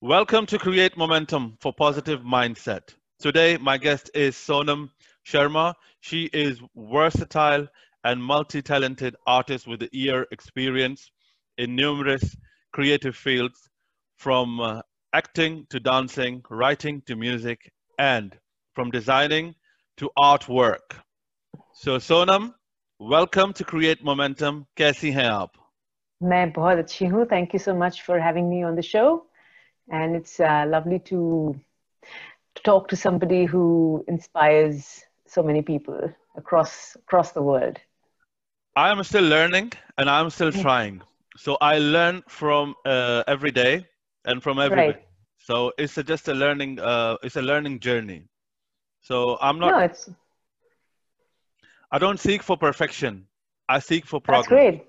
Welcome to Create Momentum for Positive Mindset. Today, my guest is Sonam Sharma. She is versatile and multi-talented artist with a year experience in numerous creative fields from uh, acting to dancing, writing to music, and from designing to artwork. So Sonam, welcome to Create Momentum. कैसी हैं आप? मैं बहुत अच्छी हूँ. Thank you so much for having me on the show. and it's uh, lovely to, to talk to somebody who inspires so many people across across the world. I am still learning and I'm still trying. So I learn from uh, every day and from everybody. Right. So it's a, just a learning. Uh, it's a learning journey. So I'm not. No, it's. I don't seek for perfection. I seek for progress. That's great.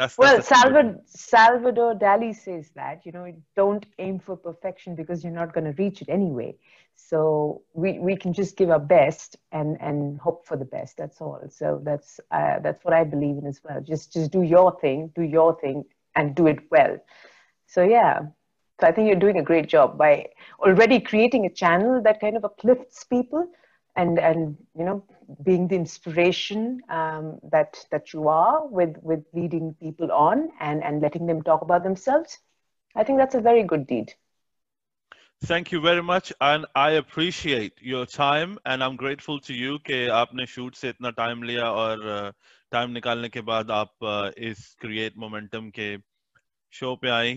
That's, well, that's Salvador, Salvador Dali says that, you know, don't aim for perfection because you're not going to reach it anyway. So we, we can just give our best and, and hope for the best. That's all. So that's, uh, that's what I believe in as well. Just, just do your thing, do your thing and do it well. So yeah, so I think you're doing a great job by already creating a channel that kind of uplifts people and and you know being the inspiration um, that that you are with with leading people on and and letting them talk about themselves i think that's a very good deed thank you very much and i appreciate your time and i'm grateful to you कि आपने shoot से इतना time लिया और time निकालने के बाद आप इस क्रिएट मोमेंटम के शो पे आई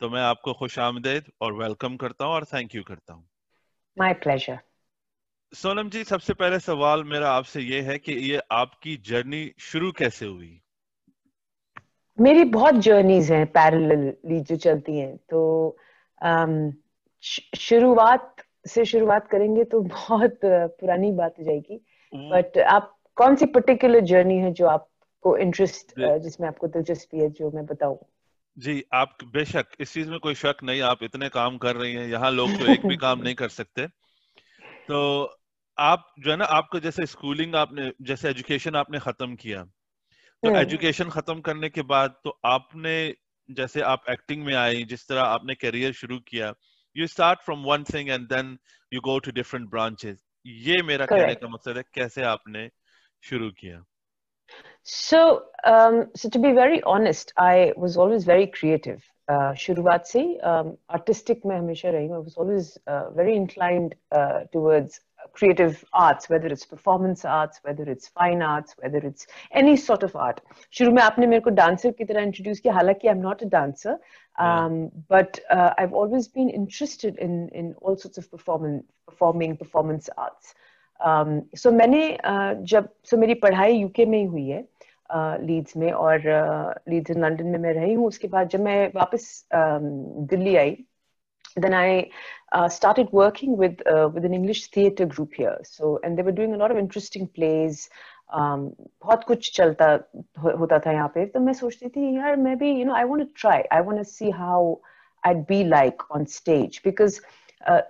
तो मैं आपको खुश आमदेद और वेलकम करता हूँ और थैंक यू करता हूँ माय प्लेजर सोनम जी सबसे पहले सवाल मेरा आपसे ये है कि ये आपकी जर्नी शुरू कैसे हुई? मेरी बहुत जर्नीज हैं पैरेलली जो चलती हैं। तो शुरुआत से शुरुआत करेंगे तो बहुत पुरानी बात हो जाएगी। बट आप कौन सी पर्टिकुलर जर्नी है जो आपको इंटरेस्ट जिसमें आपको दिलचस्पी है जो मैं बताऊँ? जी आप बेशक इस चीज़ में कोई शक नहीं आप इतने काम कर रही हैं यहाँ लोग तो एक भी काम नहीं कर सकते। तो आप जो है ना आपको जैसे स्कूलिंग आपने जैसे एजुकेशन आपने खत्म किया तो एजुकेशन हम्म। खत्म करने के बाद तो आपने जैसे आप एक्टिंग में आई जिस तरह आपने करियर शुरू किया you start from one thing and then you go to different branches ये मेरा कहने का मकसद है कैसे आपने शुरू किया So, um, so to be very honest, I was always very creative. Uh, शुरुआत से आर्टिस्टिक um, में हमेशा रही. I was always uh, very inclined uh, towards creative arts, whether it's performance arts, whether it's fine arts, whether it's any sort of art. शुरू में आपने मेरे को dancer की तरह introduce किया हालांकि I'm not a dancer, um, yeah. but uh, I've always been interested in in all sorts of performance performing performance arts. Um, so मैंने uh, जब so मेरी पढ़ाई UK में ही हुई है लीड्स uh, में और लीड्स इन लंदन में मैं रही हूँ उसके बाद जब मैं वापस um, Delhi I then I uh, started working with uh, with an English theatre group here. So and they were doing a lot of interesting plays. Um, बहुत कुछ चलता होता था यहाँ पे तो मैं सोचती थी यार मैं भी you know I want to try. I want to see how I'd be like on stage because uh,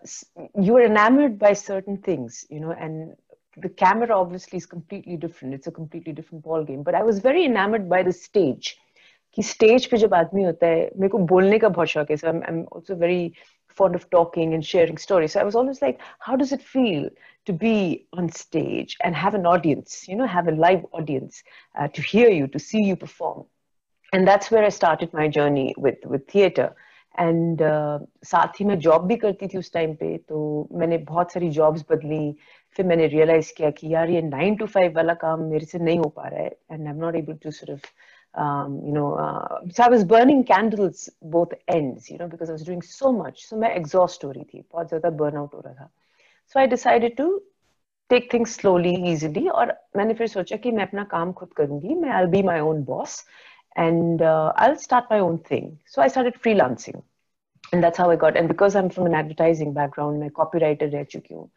you are enamored by certain things, you know, and the camera obviously is completely different. It's a completely different ball game. But I was very enamored by the stage. कि stage पे जब आदमी होता है, मेरे को बोलने का बहुत शौक है so I am also very fond of talking and sharing story so I was always like how does it feel to be on stage and have an audience you know have a live audience to hear you to see you perform and that's where I started my journey with with theatre and साथ ही मैं job भी करती थी उस time पे तो मैंने बहुत सारी जॉब्स बदली। फिर मैंने रियलाइज़ किया कि यार, ये नाइन टू फाइव वाला काम मेरे से नहीं हो पा रहा है and I am not able to सिर्फ़ um, you know, uh, so I was burning candles both ends, you know, because I was doing so much. So my exhaust हो रही थी, बहुत ज़्यादा burnout हो रहा था. So I decided to take things slowly, easily. और मैंने फिर सोचा कि मैं अपना काम खुद करूँगी. मैं I'll be my own boss, and uh, I'll start my own thing. So I started freelancing, and that's how I got. And because I'm from an advertising background, मैं copywriter रह चुकी हूँ,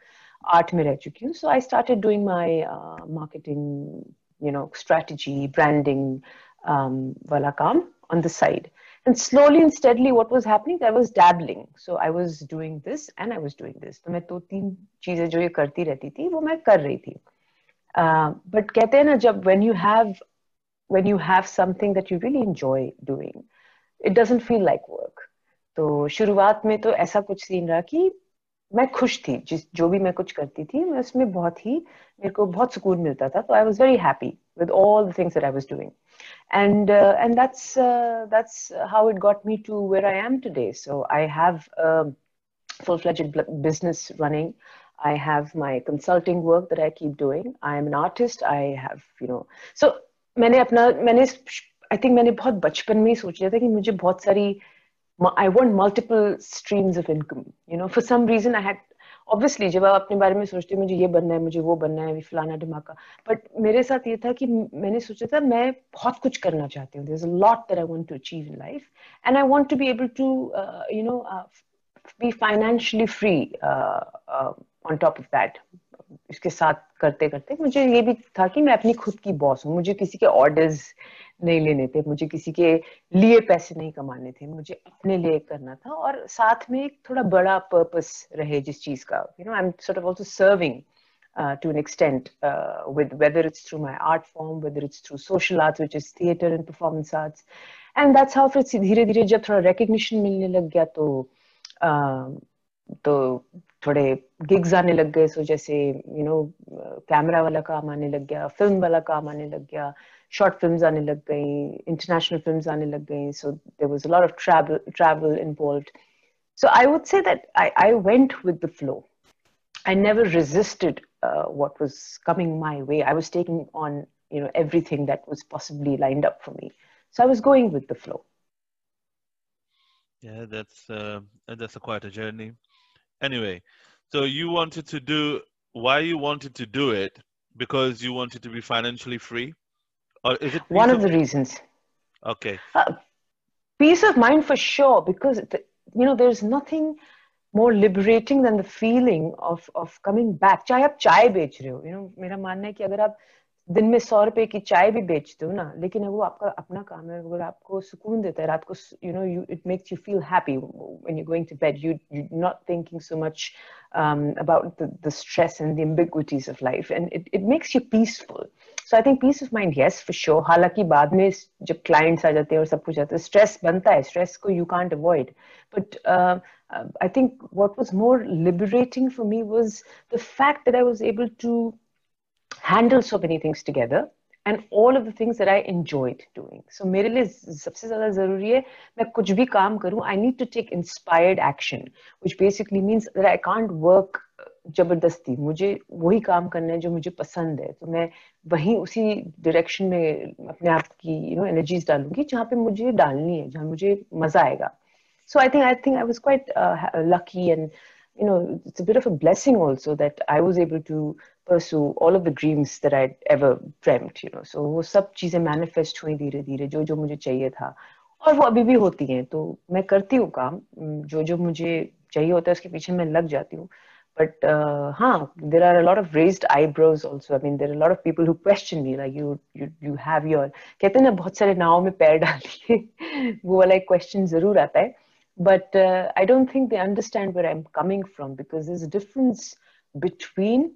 art में रह चुकी हूँ. So I started doing my uh, marketing, you know, strategy, branding um, Valakam on the side. And slowly and steadily, what was happening, I was dabbling. So I was doing this and I was doing this. तो मैं दो तीन चीजें जो ये करती रहती थी वो मैं कर रही थी. Uh, but कहते हैं ना जब when you have when you have something that you really enjoy doing, it doesn't feel like work. तो शुरुआत में तो ऐसा कुछ सीन रहा कि मैं खुश थी जिस जो भी मैं कुछ करती थी मैं उसमें बहुत ही मेरे को बहुत सुकून मिलता था तो I was very happy with all the things that I was doing, and uh, and that's uh, that's how it got me to where I am today. So I have a full-fledged business running. I have my consulting work that I keep doing. I am an artist. I have you know so मैंने अपना मैंने I think मैंने बहुत बचपन में ही सोच लिया था कि मुझे बहुत सारी I want multiple streams of income you know for some reason I had obviously जब आप अपने बारे में सोचते मुझे ये बनना है, मुझे वो बनना है फलाना धमाका। बट मेरे साथ ये था कि मैंने सोचा था, मैं बहुत कुछ करना चाहती हूँ। This lot that I want to achieve in life and I want to be able to you know be financially free on top of that इसके साथ करते करते मुझे ये भी था कि मैं अपनी खुद की बॉस हूँ। मुझे किसी के ऑर्डर्स नहीं लेने थे मुझे किसी के लिए पैसे नहीं कमाने थे मुझे अपने लिए करना था और साथ में एक थोड़ा बड़ा पर्पस रहे जिस चीज़ का you know I am sort of also serving to an extent with whether it's through my art form whether it's through social arts which is theatre and performance arts and that's how फिर धीरे धीरे जब थोड़ा recognition मिलने लग गया तो uh, तो थोड़े गिग्स आने लग गए सो जैसे यू नो कैमरा वाला काम आने लग गया फिल्म वाला काम आने लग गया short films aane lag gayi, international films aane lag gayi. So there was a lot of travel travel involved. So I would say that I, I went with the flow. I never resisted uh, what was coming my way. I was taking on you know everything that was possibly lined up for me. So I was going with the flow. Yeah, that's uh, that's a quite a journey. Anyway, so you wanted to do why you wanted to do it because you wanted to be financially free or is it one of, of the reasons? Okay. Uh, peace of mind for sure, because you know there's nothing more liberating than the feeling of of coming back. चाहे आप चाय बेच रहे हो, you know मेरा मानना है कि अगर आप दिन में सौ रुपए की चाय भी बेचते हो ना, लेकिन वो आपका अपना काम है, अगर आपको सुकून देता है, रात को you know you it makes you feel happy when you going to bed you you not thinking so much about the stress and the ambiguities of life and it it makes you peaceful so I think peace of mind yes for sure हालाँकि बाद में जब clients आ जाते हैं और सब कुछ आता है स्ट्रेस बनता है स्ट्रेस को you can't avoid but I think what was more liberating for me was the fact that I was able to handle so many things together and all of the things that I enjoyed doing. So मेरे लिए सबसे ज़्यादा ज़रूरी है मैं कुछ भी काम करूँ I need to take inspired action, which basically means that I can't work ज़बरदस्ती मुझे वही काम करना है जो मुझे पसंद है तो मैं वही उसी डायरेक्शन में अपने आप की यू नो एनर्जीज डालूँगी जहाँ पे मुझे डालनी है जहाँ मुझे मज़ा आएगा so I think I think I was quite lucky and you know it's a bit of a blessing also that I was able to pursue all of the dreams that I'd ever dreamt, you know. So वो सब चीज़ें manifest हुई धीरे धीरे जो जो मुझे चाहिए था और वो अभी भी होती हैं तो मैं करती हूँ काम जो जो मुझे चाहिए होता है उसके पीछे मैं लग जाती हूँ but uh, huh, there are a lot of raised eyebrows also. I mean, there are a lot of people who question me, like you, you, you have your. कहते हैं ना बहुत सारे नाव में पैर डालिए वो वाला एक question ज़रूर आता है. But uh, I don't think they understand where I'm coming from because there's a difference between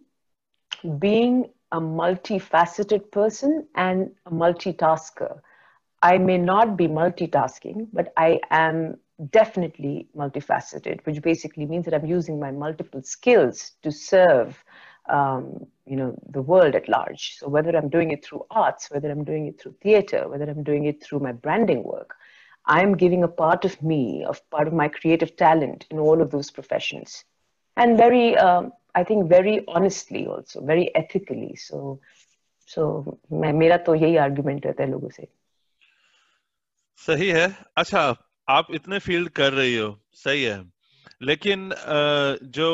being a multifaceted person and a multitasker. I may not be multitasking, but I am definitely multifaceted, which basically means that I'm using my multiple skills to serve um, you know, the world at large. So whether I'm doing it through arts, whether I'm doing it through theater, whether I'm doing it through my branding work, I'm giving a part of me, of part of my creative talent in all of those professions. And very um, I think very honestly also, very ethically. So, so मैं मेरा तो यही argument रहता है लोगों से सही है अच्छा आप इतने फ़ील्ड कर रही हो सही है लेकिन जो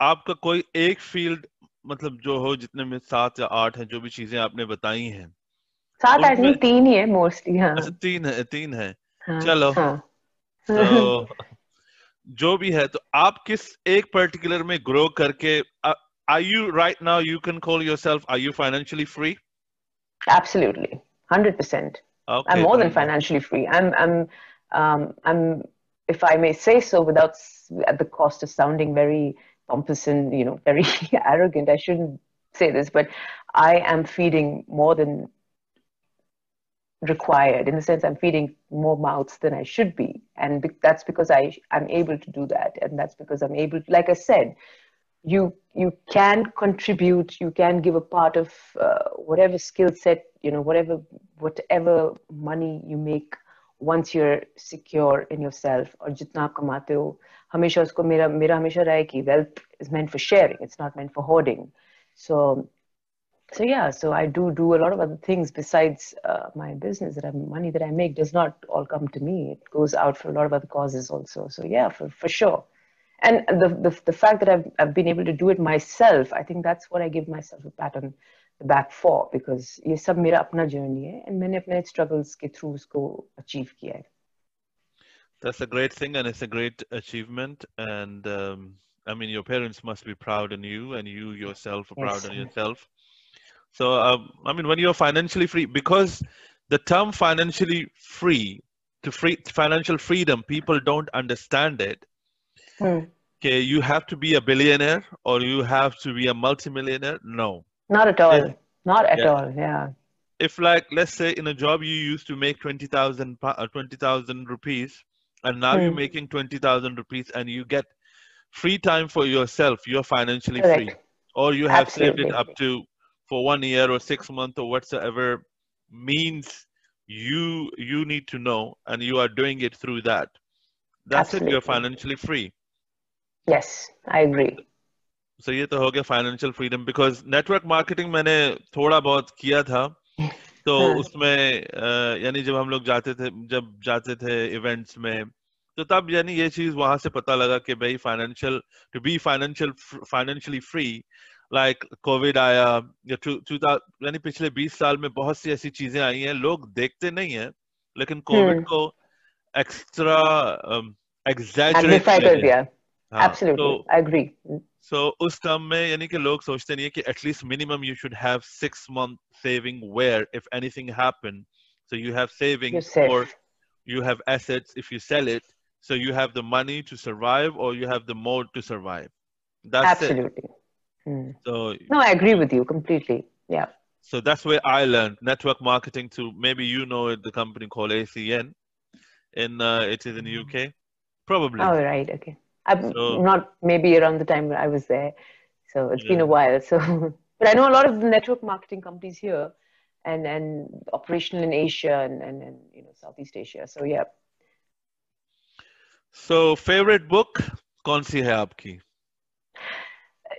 आपका कोई एक फ़ील्ड मतलब जो हो जितने में सात या आठ है जो भी चीज़ें आपने बताई हैं सात आठ नहीं तीन ही है मोस्टली हाँ अच्छा तीन है तीन है हाँ, चलो हाँ. तो जो भी है तो आप किस एक पर्टिकुलर में ग्रो करके are you right now you can call yourself are you financially free absolutely 100% okay. i'm more than financially free i'm i'm um, i'm if i may say so without at the cost of sounding very pompous and you know very arrogant i shouldn't say this but i am feeding more than required in the sense i'm feeding more mouths than i should be. And be- that's because i i'm able to do that. And that's because i'm able to, like i said you you can contribute you can give a part of uh, whatever skill set you know whatever whatever money you make once you're secure in yourself. Or kamate ho hamesha usko mera mera hamesha raha hai ki wealth is meant for sharing. It's not meant for hoarding. So so yeah so i do do a lot of other things besides uh, my business that i money that i make does not all come to me it goes out for a lot of other causes also so yeah for, for sure and the, the, the fact that I've, I've been able to do it myself i think that's what i give myself a pat on the back for because ये सब मेरा अपना journey है and मैंने अपने struggles के through उसको achieve किया है That's a great thing and it's a great achievement and um, I mean your parents must be proud on you and you yourself are proud Yes. on yourself. So um, I mean when you're financially free because the term financially free to free financial freedom people don't understand it. Hmm. okay you have to be a billionaire or you have to be a multimillionaire? No. Not at all. Not at Yeah. all yeah. If like let's say in a job you used to make 20000 pa- uh, 20000 rupees and now you're Hmm. making 20000 rupees and you get free time for yourself you're financially free. Or you have saved it up to for one year or six months or whatsoever means you you need to know and you are doing it through that that's it you're Absolutely. financially free yes i agree so ये तो हो गया financial freedom because network marketing मैंने थोड़ा बहुत किया था तो हाँ. उसमें अ, यानी जब हम लोग जाते थे जब जाते थे इवेंट्स में तो तब यानी ये चीज वहां से पता लगा कि भाई financial to be financial financially free like Covid आया या टू टू यानी पिछले 20 साल में बहुत सी ऐसी चीज़ें आई हैं लोग देखते नहीं है लेकिन कोविड हम्म. को एक्स्ट्रा एग्जैजरेट कर दिया absolutely तो सो उस टर्म में यानी कि लोग सोचते नहीं है कि at least minimum you should have six month saving where if anything happen so you have saving और you have assets if you sell it so you have the money to survive or you have the mode to survive. That's absolutely. Hmm. it so no i agree with you completely yeah so that's where i learned network marketing to maybe you know it the company called acn in uh, it is in the uk probably Oh, right. Okay. I'm So- not maybe around the time when I was there. So it's been Yeah. a while. So, but I know a lot of the network marketing companies here and, and operational in Asia and, and, and, you know, Southeast Asia. So yeah. so favorite book कौन सी है आपकी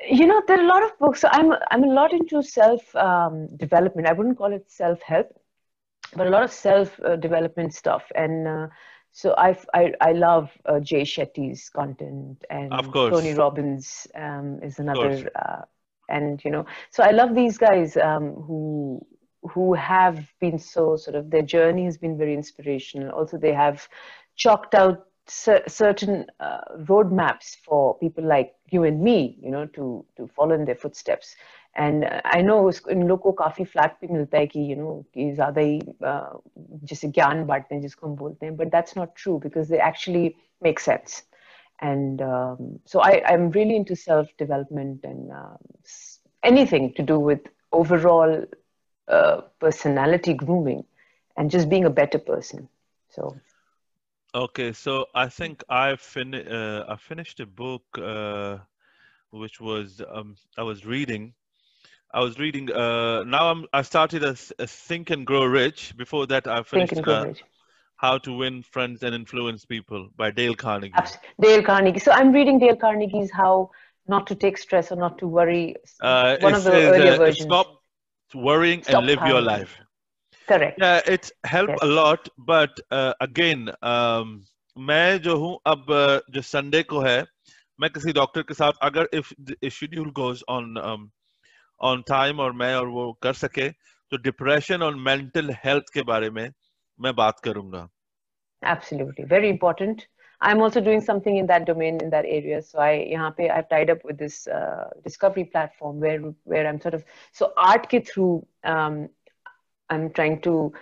You know, there are a lot of books. So I'm, I'm a lot into self um, development. I wouldn't call it self help, but a lot of self uh, development stuff. And uh, so I, I, I love uh, Jay Shetty's content and Of course. Tony Robbins um, is another, uh, and you know, so I love these guys um, who who have been so sort of their journey has been very inspirational. Also, they have chalked out certain uh, roadmaps for people like you and me, you know, to to follow in their footsteps. And uh, I know उस- इन लोग को काफी flat भी मिलता है कि you know कि ज्यादा ही uh, जैसे ज्ञान बांटते हैं जिसको हम बोलते हैं but that's not true because they actually make sense. And um, so I, I'm really into self development and um, s- anything to do with overall uh, personality grooming and just being a better person. So Okay, so I think I fin uh, I finished a book uh, which was um, I was reading. I was reading. Uh, now I'm I started as a Think and Grow Rich. Before that, I finished uh. How to Win Friends and Influence People by Dale Carnegie. Dale Carnegie. So I'm reading Dale Carnegie's How Not to Take Stress or Not to Worry. Uh, One of the earlier uh, versions. Stop worrying Stop and live your life. Yes. a lot, but uh, again, um, मैं जो हूँ अब uh, जो Sunday को है मैं किसी doctor के साथ अगर schedule goes on um, on time और मैं और वो कर सके तो डिप्रेशन और मेंटल हेल्थ के बारे में मैं बात करूँगा Absolutely. Very important. I'm also doing something in that domain, in that area. So I, यहाँ पे I've tied up with this uh, discovery platform where, where I'm sort of, so art ke through, um, I'm trying to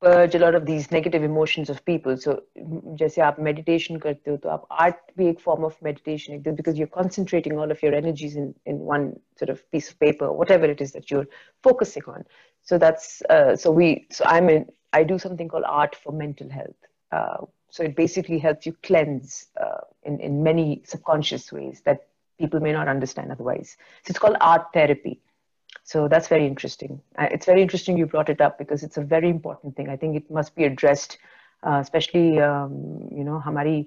purge a lot of these negative emotions of people. So जैसे आप meditation करते हो तो आप art भी एक form of meditation है, because you're concentrating all of your energies in, in one sort of piece of paper, whatever it is that you're focusing on. So that's uh, so we so I'm in I do something called art for mental health. Uh, so it basically helps you cleanse uh, in, in many subconscious ways that people may not understand otherwise. So it's called art therapy. So that's very interesting. Uh, it's very interesting you brought it up because it's a very important thing. I think it must be addressed, uh, especially um, you know हमारी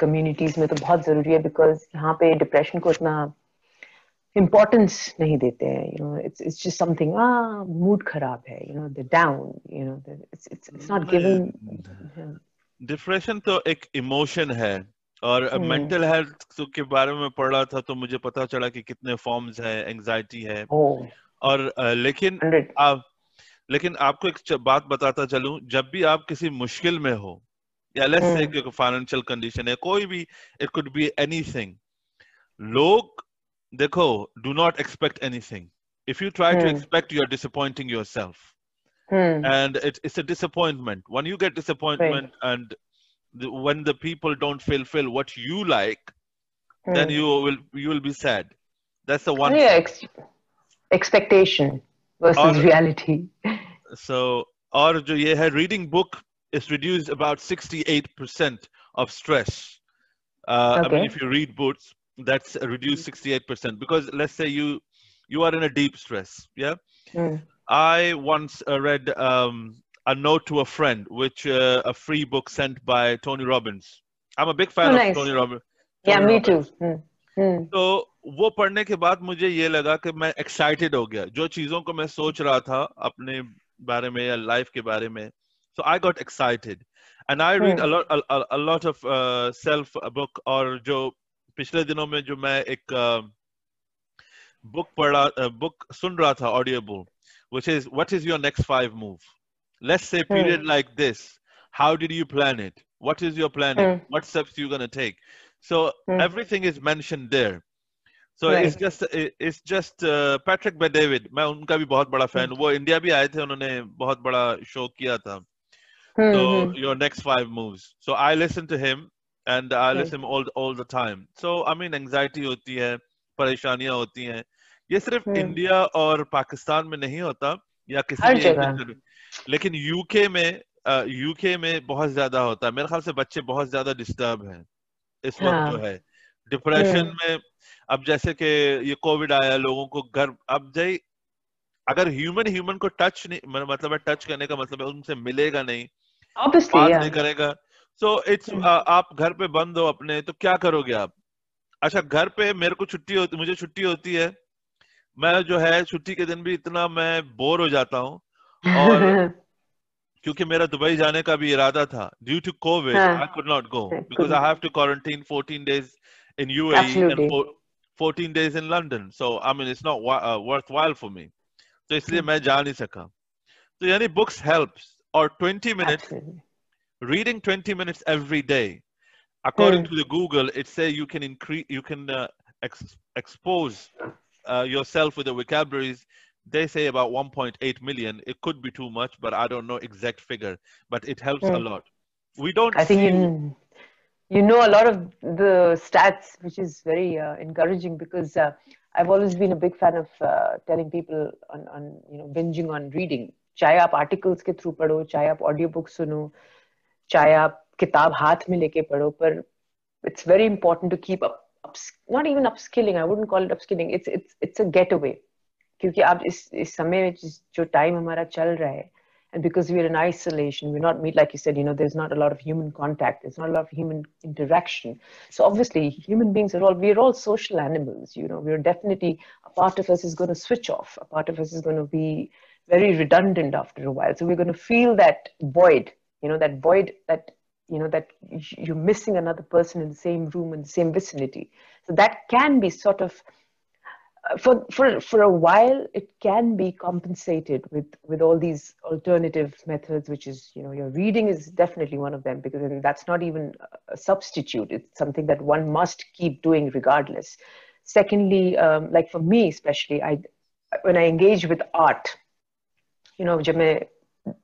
communities में तो बहुत ज़रूरी है because यहाँ पे depression को इतना importance नहीं देते हैं you know it's it's just something ah mood खराब है you know the down you know the, it's it's it's not given yeah. Depression तो एक इमोशन है और मेंटल. हेल्थ के बारे में पढ़ रहा था तो मुझे पता चला कि कितने फॉर्म्स है एंजाइटी है. और लेकिन आप लेकिन आपको एक बात बताता चलूँ जब भी आप किसी मुश्किल में हो या लेट्स से. फाइनेंशियल कंडीशन है कोई भी इट कुड बी एनीथिंग लोग देखो do not expect anything you try mm. to expect you're disappointing yourself mm. and it, it's a disappointment when you get disappointment right. and the, when the people don't fulfill what you like then you will you will be sad. That's the one yeah, ex- expectation versus or, reality. so or hai reading book is reduced about 68% of stress. Uh, okay. i mean if you read books that's reduced 68% because let's say you you are in a deep stress yeah? Mm. i once uh, read um, a note to a friend which uh, a free book sent by tony robbins i'm a big fan oh, nice. of tony robbins yeah me robbins. too mm. Mm. तो वो पढ़ने के बाद मुझे ये लगा कि मैं एक्साइटेड हो गया जो चीजों को मैं सोच रहा था अपने बारे में या लाइफ के बारे में so i got excited and i read a lot a, a lot of uh, self book और जो पिछले दिनों में जो मैं एक बुक पढ़ा बुक सुन रहा था audio book which is what is your next five move let's say period like this. How did you plan it? What is your plan? What steps are you going to take? So everything is mentioned there. So it's just it's just uh, patrick bet-david main unka bhi bahut bada fan wo india bhi aaye the unhone bahut bada show kiya tha so your next five moves. So i listen to him and i listen all all the time. So i mean anxiety hoti hai pareshaniyan hoti hain ye sirf india aur pakistan mein nahi hota लेकिन UK में UK में बहुत ज़्यादा होता है। मेरे ख्याल से बच्चे बहुत ज़्यादा डिस्टर्ब हैं। इस वक्त हाँ. जो है। डिप्रेशन में अब जैसे कि ये कोविड आया लोगों को घर अब जाए अगर ह्यूमन ह्यूमन को टच नहीं मतलब है टच करने का मतलब है उनसे मिलेगा नहीं। Obviously, बात yeah. नहीं करेगा। सो so, इट्स uh, आप घर पे बंद हो अपने तो क्या करोगे आप? अच्छा घर पे मेरे को छुट्टी होती मुझे छुट्टी होती है। मैं जो है छुट्टी के दिन भी इतना मैं बोर हो जाता हूँ। और क्योंकि मेरा दुबई जाने का भी इरादा था due to Covid I could not go because I have to quarantine 14 days in UAE and 14 days in London so I mean it's not worth while for me तो इसलिए hmm. मैं जा नहीं सका तो यानी बुक्स हेल्प्स और 20 minutes reading 20 minutes every day according mm. to the google it says you can increase you can uh, ex- expose uh, yourself with the vocabularies they say about 1.8 million it could be too much but i don't know exact figure but it helps mm. a lot we don't i think you, you know a lot of the stats which is very uh, encouraging because uh, i've always been a big fan of uh, telling people on, on you know binging on reading चाहे आप articles के through पढ़ो चाहे आप audio book सुनो चाहे आप किताब हाथ में लेके पढ़ो पर it's very important to keep up not even upskilling I wouldn't call it upskilling it's it's it's a get away क्योंकि आप इस इस समय में जो टाइम हमारा चल रहा है and because we're in isolation we're not meet like you said you know there's not a lot of human contact there's not a lot of human interaction so obviously human beings are all we're all social animals you know we're definitely a part of us is going to switch off a part of us is going to be very redundant after a while so we're going to feel that void you know that void that you know that you're missing another person in the same room in the same vicinity so that can be sort of uh, for for for a while it can be compensated with with all these alternative methods which is you know your reading is definitely one of them because that's not even a substitute it's something that one must keep doing regardless secondly um, like for me especially i when i engage with art you know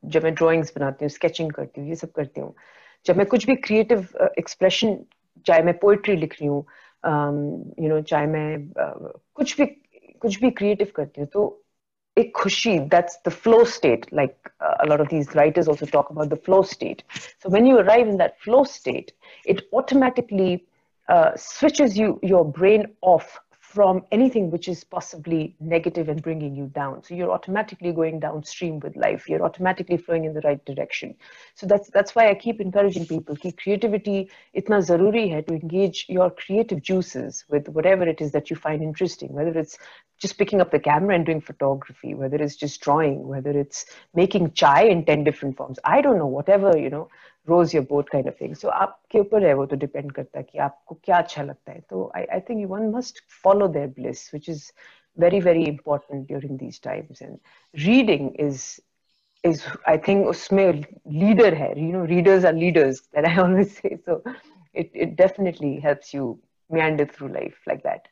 जब मैं drawings बनाती हूँ sketching करती हूँ ये सब करती हूँ जब मैं कुछ भी क्रिएटिव एक्सप्रेशन चाहे मैं पोइट्री लिख रही हूँ यू नो चाहे मैं कुछ भी कुछ भी क्रिएटिव करती हूँ तो a khushi, that's the flow state. Like uh, a lot of these writers also talk about the flow state. So when you arrive in that flow state, it automatically uh, switches you your brain off from anything which is possibly negative and bringing you down. So you're automatically going downstream with life. You're automatically flowing in the right direction. So that's that's why I keep encouraging people. Ki creativity itna zaruri hai to engage your creative juices with whatever it is that you find interesting. Whether it's just picking up the camera and doing photography, whether it's just drawing, whether it's making chai in ten different forms. I don't know. Whatever you know rows your boat kind of thing so आपके ऊपर है वो तो depend करता है कि आपको क्या अच्छा लगता है। तो I I think one must follow their bliss which is very very important during these times and reading is is I think उसमें लीडर है। You know readers are leaders that I always say so it it definitely helps you meander through life like that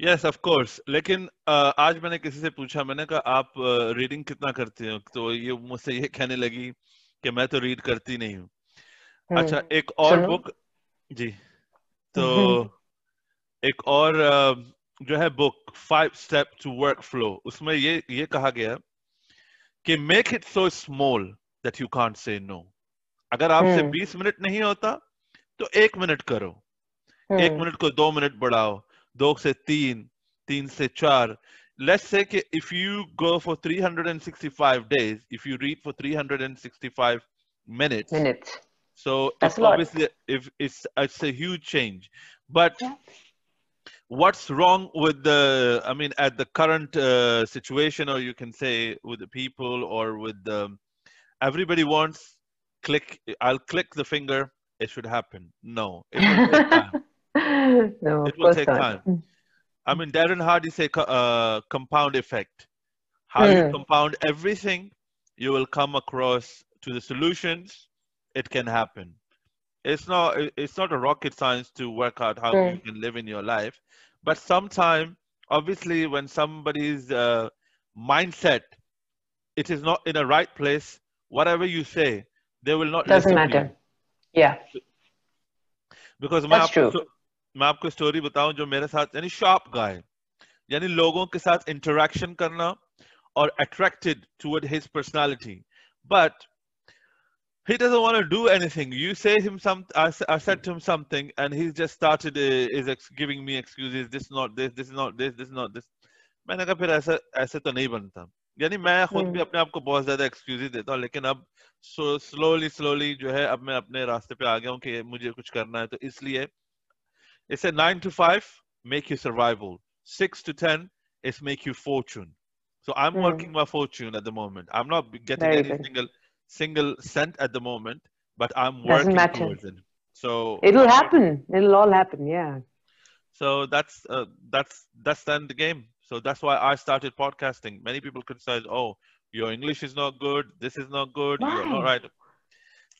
yes of course लेकिन uh, आज मैंने किसी से पूछा मैंने कहा आप रीडिंग uh, कितना करते हो? तो ये मुझसे ये कहने लगी कि मैं तो रीड करती नहीं हूँ हम्म। अच्छा एक और बुक जी तो हम्म। एक और जो है book five step to work flow उसमें ये ये कहा गया कि make it so small that you can't say no अगर आपसे हम्म। बीस मिनट नहीं होता तो एक मिनट करो एक मिनट को दो मिनट बढ़ाओ दो से तीन तीन से चार let's say if you go for 365 days, if you read for 365 minutes, minutes. So That's obviously if it's it's a huge change, but yeah. what's wrong with the? I mean, at the current uh, situation, or you can say with the people, or with the everybody wants click. I'll click the finger. It should happen. No, it will take time. no, it will take not. time. I mean, Darren Hardy say uh, compound effect. How mm. you hmm. compound everything, you will come across to the solutions. It can happen. It's not. It's not a rocket science to work out how mm. you can live in your life, but sometimes, obviously, when somebody's uh, mindset, it is not in the right place. Whatever you say, they will not. Doesn't matter. Yeah. Because That's true. मैं आपको story बताऊँ जो मेरे साथ यानी shop गाय यानी लोगों के साथ इंटरेक्शन करना और attracted toward his personality but he doesn't want to do anything. You say him some, I, I said to him something, and he's just started uh, is ex, giving me excuses. This not this, this is not this, this is not this. मैंने कहा फिर ऐसा ऐसे तो नहीं बनता यानी मैं खुद भी अपने आप को बहुत ज़्यादा एक्सक्यूजेस देता हूँ लेकिन अब स्लोली स्लोली जो है अब मैं अपने रास्ते पे आ गया हूँ कि मुझे कुछ करना है तो इसलिए It said nine to five, make you survival. Six to 10 is make you fortune. So I'm mm. working my fortune at the moment. I'm not getting Very any good. single single cent at the moment, but I'm Doesn't working matter. towards it. So it'll happen. It'll all happen. Yeah. So that's uh, that's that's then the game. So that's why I started podcasting. Many people criticize, oh, your English is not good. This is not good. Why? You're not right.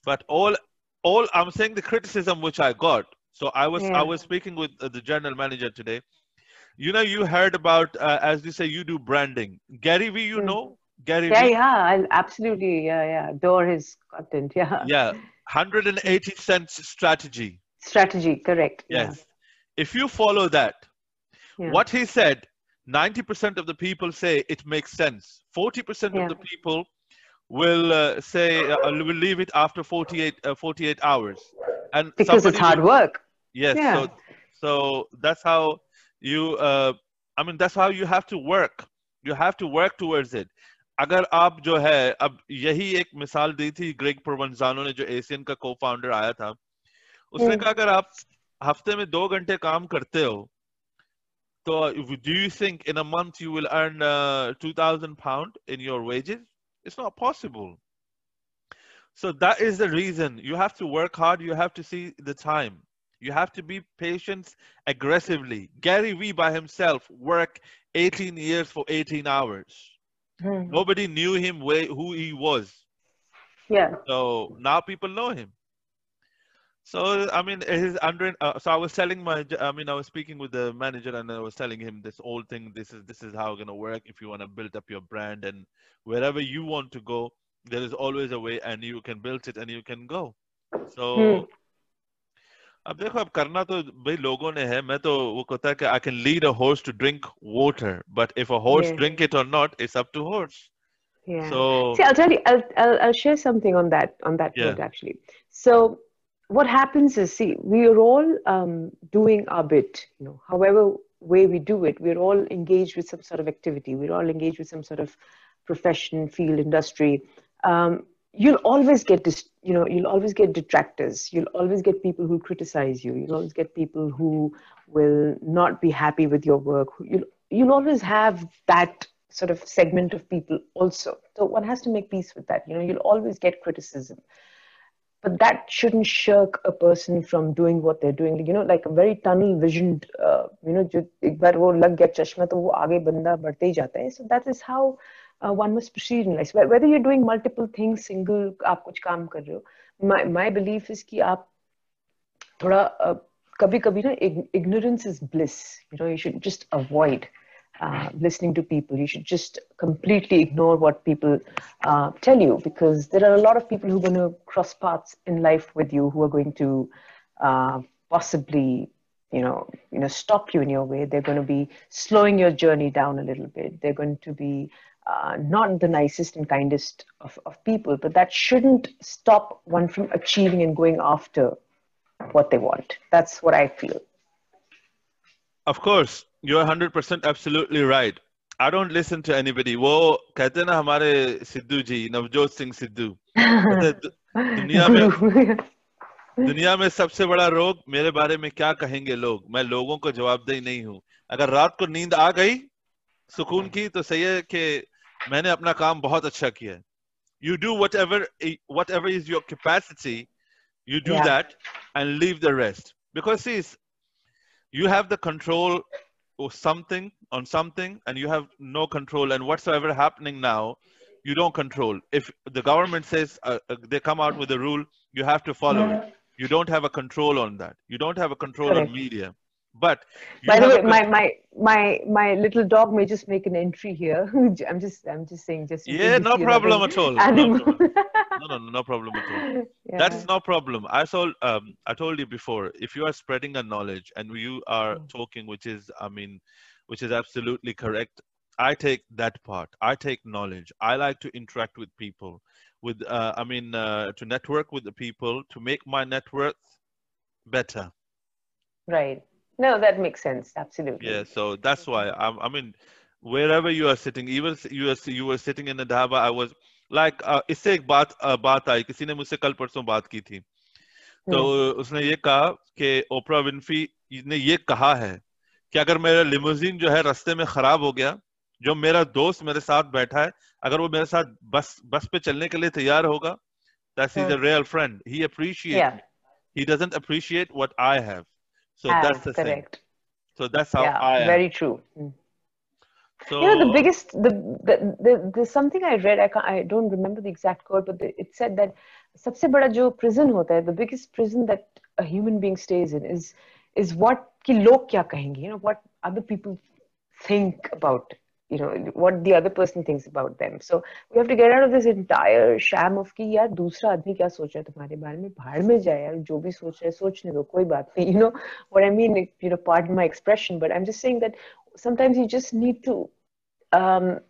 But all all I'm saying the criticism which I got so I was yeah. I was speaking with uh, the general manager today. You know, you heard about uh, as you say, you do branding. Gary Vee, you mm. know Gary. Yeah, Vee? yeah, I, absolutely. Yeah, yeah. Adore his content. Yeah. Yeah, 180 cents strategy. Strategy, correct. Yes. Yeah. If you follow that, yeah. what he said, 90% of the people say it makes sense. 40% of the people will uh, say uh, will leave it after 48 uh, 48 hours and because it's hard will, work yes yeah. so so that's how you uh, i mean that's how you have to work you have to work towards it अगर आप जो है अब यही एक मिसाल दी थी Greg प्रोवंजानो ने जो एशियन का को फाउंडर आया था उसने कहा अगर आप हफ्ते में दो घंटे काम करते हो तो do you think in a month you will earn uh, 2000 pound in your wages it's not possible so that is the reason you have to work hard you have to see the time you have to be patient aggressively. Gary Vee by himself worked 18 years for 18 hours. Hmm. Nobody knew him where, who he was. Yeah. So now people know him. So I mean, his under. Uh, so I was telling my. I mean, I was speaking with the manager, and I was telling him this old thing. This is this is how it's gonna work. If you want to build up your brand, and wherever you want to go, there is always a way, and you can build it, and you can go. So. Hmm अब देखो अब करना तो भाई लोगों ने है मैं तो वो कहता है कि I can lead a horse to drink water but if a horse Yeah. Drink it or not it's up to horse Yeah. So See, I'll tell you, I'll, I'll, I'll share something on that, on that Yeah. note, actually. So what happens is, see, we are all um, doing our bit, you know, however way we do it, we're all engaged with some sort of activity. We're all engaged with some sort of profession, field, industry. Um, you'll always get this you know you'll always get detractors. You'll always get people who criticize you. You'll always get people who will not be happy with your work. You'll you'll always have that sort of segment of people also. So one has to make peace with that you know you'll always get criticism. But that shouldn't shirk a person from doing what they're doing. You know like a very tunnel visioned uh, you know so that is how one must proceed in life. Wh- Whether you're doing multiple things, single, आप कुछ काम कर रहे हो. My my belief is कि आप थोड़ा uh, कभी कभी ना ig- ignorance is bliss. You know, you should just avoid uh, listening to people. You should just completely ignore what people uh, tell you because there are a lot of people who are going to cross paths in life with you who are going to uh, possibly, you know, you know, stop you in your way. They're going to be slowing your journey down a little bit. They're going to be uh, not the nicest and kindest of, of people, but that shouldn't stop one from achieving and going after what they want. That's what I feel. Of course, you're 100% absolutely right. I don't listen to anybody. वो कहते हैं ना हमारे सिद्धू जी नवजोत सिंह सिद्धू कहते हैं, दु- दुनिया में Guru. दुनिया में सबसे बड़ा रोग मेरे बारे में क्या कहेंगे लोग मैं लोगों को जवाबदेही नहीं हूँ अगर रात को नींद आ गई सुकून की तो सही है कि मैंने अपना काम बहुत अच्छा किया है you do whatever whatever is your capacity you do Yeah. that and leave the rest because see it's- you have the control or something on something and you have no control and whatsoever happening now you don't control if the government says uh, uh, they come out with a rule you have to follow it you don't have a control on that you don't have a control Correct. on media but By the way, my, my my my little dog may just make an entry here. I'm just I'm just saying just yeah no problem at all no, animal. problem. no no no no problem at all Yeah. that is no problem i saw um, i told you before if you are spreading a knowledge and you are Mm. talking which is i mean which is absolutely correct i take that part i take knowledge i like to interact with people with uh, i mean uh, to network with the people to make my net worth better right. No, that makes sense. Absolutely. yeah so that's why I'm, i mean wherever you are sitting even you are you were sitting in a dhaba i was like uh, इससे एक बात uh, बात आई किसी ने मुझसे कल परसों बात की थी तो उसने ये कहा कि ओपरा विनफी ने ये कहा है कि अगर मेरा लिमोजिन जो है रास्ते में खराब हो गया जो मेरा दोस्त मेरे साथ बैठा है अगर वो मेरे साथ बस बस पे चलने के लिए तैयार होगा a real friend he appreciates Yeah. me. he doesn't appreciate what i have so Have, that's the thing correct. so that's how yeah. i am Very true. Mm. so you know the biggest the, the, the there's something i read i can't, i don't remember the exact quote but the, it said that सबसे बड़ा जो prison होता है the biggest prison that a human being stays in is is what कि लोग क्या कहेंगे you know what other people think about you know what the other person thinks about them. So we have to get out of this entire sham of ki yaar dusra aadmi kya soch raha tumhare bare mein? Bhaad mein jaye yaar jo bhi soch raha hai sochne do koi baat nahi. You know what i mean? You know pardon my expression but i'm just saying that sometimes you just need to um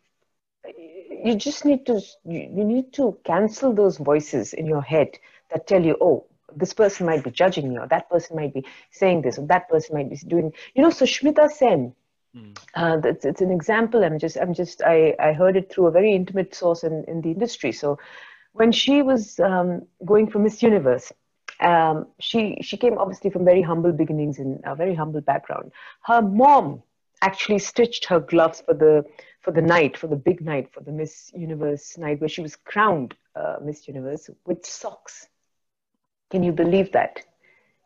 you just need to you need to cancel those voices in your head that tell you oh this person might be judging me or that person might be saying this or that person might be doing you know sushmita sen Hmm. uh, it's, it's an example. I'm just i'm just i i heard it through a very intimate source in, in the industry. So when she was um, going for miss universe um, she she came obviously from very humble beginnings and a very humble background. Her mom actually stitched her gloves for the for the night for the big night for the miss universe night where she was crowned uh, miss universe with socks. Can you believe that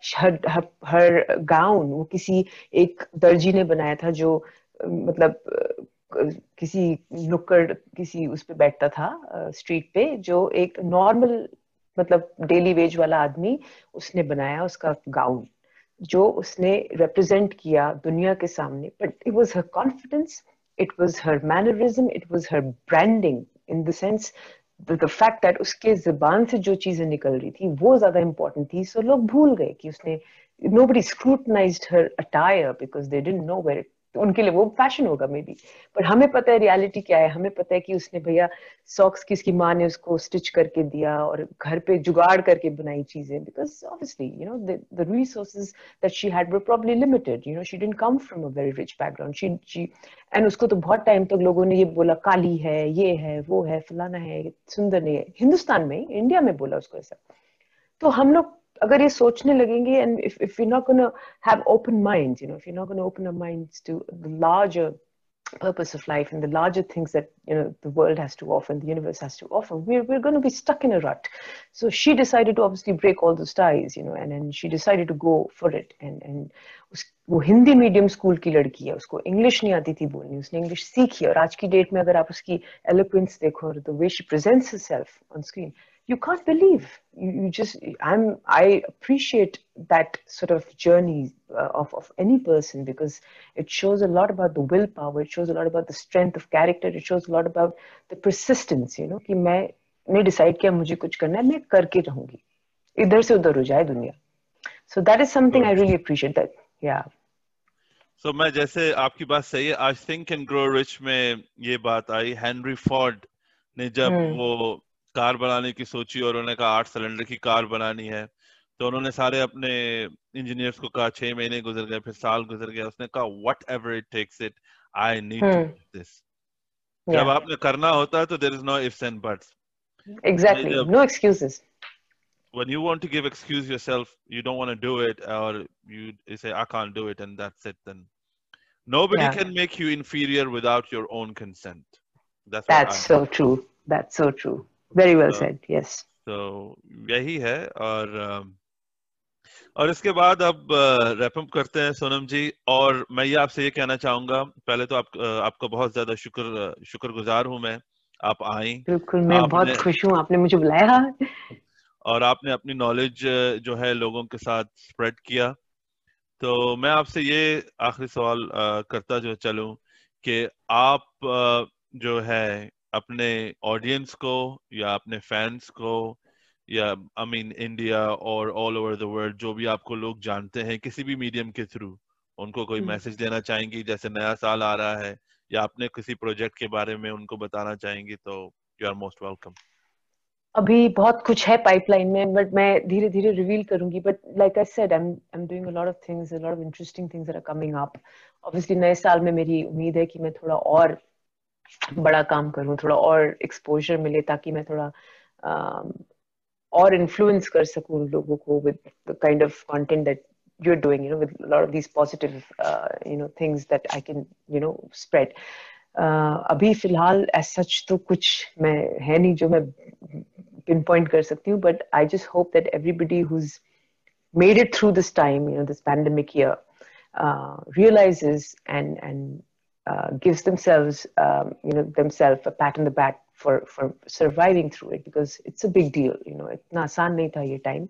her, her, her gown वो किसी एक दर्जी ने बनाया था जो मतलब किसी नुक्कड़ किसी उस पर बैठता था स्ट्रीट पे जो एक नॉर्मल मतलब डेली वेज वाला आदमी उसने बनाया उसका गाउन जो उसने रिप्रेजेंट किया दुनिया के सामने। But it was her confidence it was her mannerism it was her branding in the sense the fact that उसके जबान से जो चीज़ें निकल रही थी, वो ज़्यादा इंपॉर्टेंट थी सो लोग भूल गए कि उसने nobody scrutinize her attire because they didn't know where it उनके लिए वो फ़ैशन होगा मे बी बट हमें पता है रियलिटी क्या है? हमें पता है कि उसने भैया सॉक्स किसकी माँ ने उसको स्टिच करके दिया और घर पे जुगाड़ करके बनाई चीज़ें because obviously you know the resources that she had were probably limited you know she didn't come from a very rich background she she and उसको तो बहुत टाइम तक तो लोगों ने ये बोला, काली है, ये है, वो है, फलाना है, सुंदर नहीं है. हिंदुस्तान में इंडिया में बोला उसको ऐसा। तो हम लोग अगर ये सोचने लगेंगे and if if you not gonna have open minds you know if you not gonna open a minds to the larger purpose of life and the larger things that you know the world has to offer and the universe has to offer we're, we're going to be stuck in a rut so she decided to obviously break all those ties you know and then she decided to go for it and and उस वो Hindi medium school की लड़की है उसको English नहीं आती थी बोलनी उसने इंग्लिश सीखी और आज की डेट में अगर आप उसकी एलोक्वेंस देखो और the way she presents herself on screen you can't believe you, you just i'm i appreciate that sort of journey uh, of, of any person because it shows a lot about the willpower it shows a lot about the strength of character it shows a lot about the persistence you know कि मैं ने decide किया मुझे कुछ करना है मैं करके रहूँगी इधर से उधर हो जाए दुनिया so that is something i really appreciate that yeah so मैं जैसे आपकी बात सही है आज थिंक एंड ग्रो रिच में ये बात आई हेनरी फोर्ड ने जब hmm. वो कार बनाने की सोची और उन्होंने कहा आठ सिलेंडर की कार बनानी है तो उन्होंने सारे अपने इंजीनियर्स को कहा छह महीने गुजर गए फिर साल गुजर गया उसने कहा whatever it takes it I need this जब आपने करना होता है तो there is no ifs and buts exactly no excuses when you want to give excuse yourself you don't want to do it or you, you say i can't do it and that's it then nobody yeah. can make you inferior without your own consent that's that's so true that's so true very well said yes तो यही है और और इसके बाद अब wrap up करते हैं सोनम जी और मैं ये आपसे ये कहना चाहूँगा पहले तो आप आपका बहुत ज़्यादा शुक्र शुक्रगुजार हूँ मैं आप आई बिल्कुल मैं बहुत खुश हूँ आपने मुझे बुलाया। और आपने अपनी नॉलेज जो है लोगों के साथ स्प्रेड किया। तो मैं आपसे ये आखिरी सवाल करता जो चलूँ कि आप जो है अपने ऑडियंस को या अपने फैंस को या आई मीन इंडिया और ऑल ओवर द वर्ल्ड जो भी आपको लोग जानते हैं किसी भी मीडियम के थ्रू उनको कोई मैसेज हम्म। देना चाहेंगी जैसे नया साल आ रहा है या अपने किसी प्रोजेक्ट के बारे में उनको बताना चाहेंगी तो यू आर मोस्ट वेलकम अभी बहुत कुछ है पाइपलाइन में बट मैं धीरे धीरे रिवील करूँगी but like I said I am doing a lot of things a lot of interesting things are coming up obviously नए साल में मेरी उम्मीद है कि मैं थोड़ा और बड़ा काम करूँ थोड़ा और एक्सपोजर मिले ताकि मैं थोड़ा uh, और इन्फ्लुएंस कर सकूँ लोगों को with kind of content that you are doing you know with lot of this positive you know things that I can you know spread अभी फ़िलहाल एज सच तो कुछ मैं है नहीं जो मैं पिन पॉइंट कर सकती हूँ but I just hope that everybody who made it through this time you know this pandemic year realise and and uh, gives themselves, um, you know, themselves a pat on the back for for surviving through it because it's a big deal. You know, इतना आसान नहीं था ये time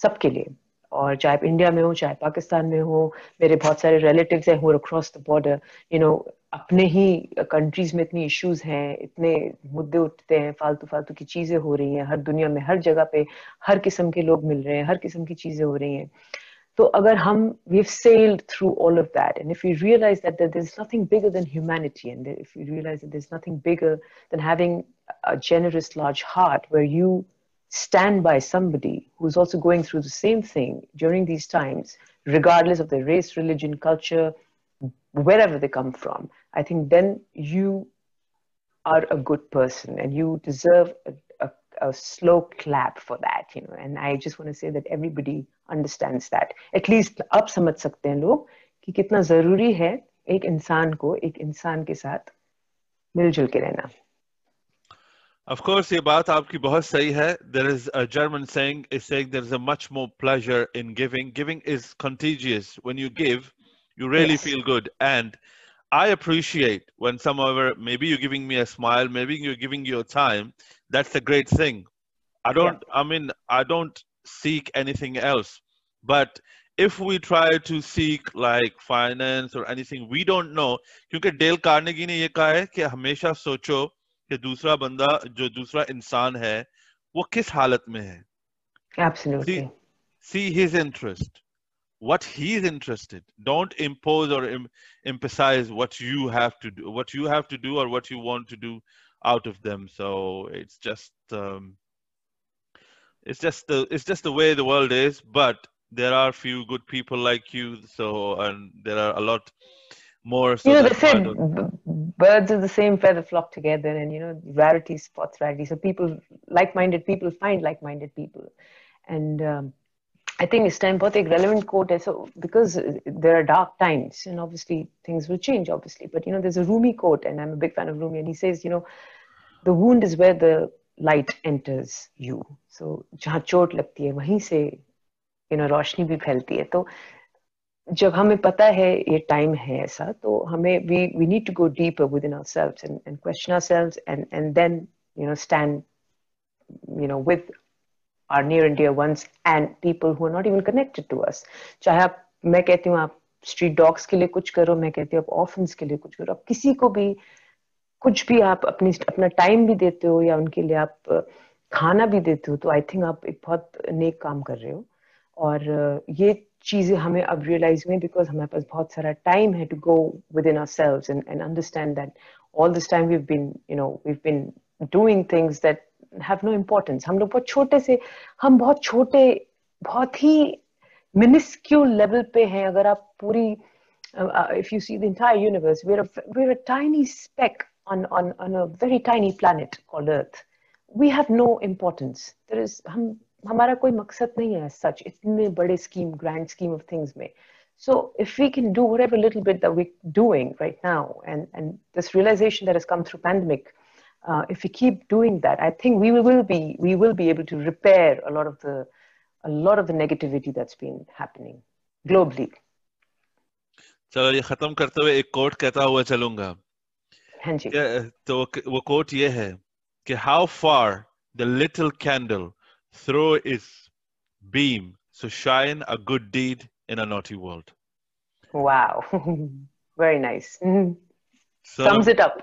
सबके लिए और चाहे India में हो चाहे पाकिस्तान में हो मेरे बहुत सारे रिलेटिव्स हैं who across the border you know अपने ही कंट्रीज़ में इतनी इश्यूज़ हैं इतने मुद्दे उठते हैं फालतू फालतू की चीज़ें हो रही हैं हर दुनिया में हर जगह पे हर किस्म के लोग मिल रहे हैं हर किस्म की चीज़ें हो रही हैं So agar we've sailed through all of that, and if we realize that, that there's nothing bigger than humanity, and if we realize that there's nothing bigger than having a generous, large heart where you stand by somebody who's also going through the same thing during these times, regardless of their race, religion, culture, wherever they come from, I think then you are a good person and you deserve a a slow clap for that, you know. And I just want to say that everybody understands that. At least अब समझ सकते हैं लोग कि कितना जरूरी है एक इंसान को एक इंसान के साथ मिलजुल के रहना. Of course, ये बात आपकी बहुत सही है. There is a German saying is saying there is a much more pleasure in giving. Giving is contagious. When you give, you really yes. feel good. And I appreciate when some other, maybe you're giving me a smile, maybe you're giving your time. That's a great thing. I don't, yeah. I mean, I don't seek anything else. But if we try to seek like finance or anything, we don't know. क्योंकि Dale Carnegie ने ये कहा है कि हमेशा सोचो कि दूसरा बंदा जो दूसरा इंसान है वो किस हालत में है Absolutely. See, see his interest. what he's interested don't impose or em- emphasize what you have to do what you have to do or what you want to do out of them. So it's just um, it's just the it's just the way the world is but there are few good people like you so and there are a lot more so you know they that's why I said birds of the same feather flock together and you know rarity spots rarity. So people like-minded people find like-minded people. And um, I think इस time बहुत एक relevant quote है so because there are dark times and obviously things will change obviously but you know there's a Rumi quote and I'm a big fan of Rumi and he says you know the wound is where the light enters you so जहाँ चोट लगती है वहीं से you know रोशनी भी फैलती है तो जब हमें पता है ये टाइम है ऐसा तो हमें we we need to go deeper within ourselves and, and question ourselves and and then you know stand you know with our near and dear ones and people who are not even connected to us चाहे आप मैं कहती हूँ आप street dogs के लिए कुछ करो मैं कहती हूँ आप ऑफन्स के लिए कुछ करो आप किसी को भी कुछ भी आप अपनी अपना टाइम भी देते हो या उनके लिए आप अ, खाना भी देते हो तो आई थिंक आप एक बहुत नेक काम कर रहे हो और अ, ये चीजें हमें अब रियलाइज हुई बिकॉज हमारे पास बहुत सारा टाइम है to go with in are सेल्व and and understand that all this time weave been you know weave been doing things that have no importance हम लोग बहुत छोटे से हम बहुत छोटे बहुत ही मिनिस्क्यूल लेवल पे हैं अगर आप पूरी uh, uh, if you see the entire universe, we're a, we're a tiny on, on, on a very tiny planet called Earth. We have no importance. There is हम हमारा कोई मकसद नहीं है such इतने बड़े scheme, grand scheme of things में. So if we can do whatever little bit that we're doing right now, and, and this realization that has come through pandemic, uh, if we keep doing that, I think we will be we will be able to repair a lot of the a lot of the negativity that's been happening globally. चलो ये खत्म करते हुए एक coat कहता हुआ चलूंगा हाँ जी. क्या- तो वो- वो कोट ये है कि how far the little candle throw its beam so shine a good deed in a naughty world Wow. Very nice. Mhm. so Sums it up.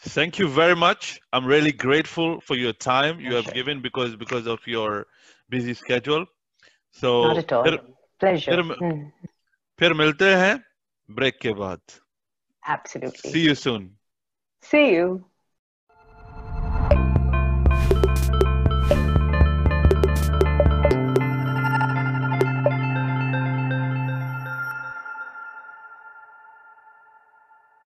Mhm. thank you very much i'm really grateful for your time you have Pleasure. given because because of your busy schedule so Not at all. फिर, Pleasure. फिर- Mhm. फिर मिलते हैं break के बाद Absolutely. see you soon See you.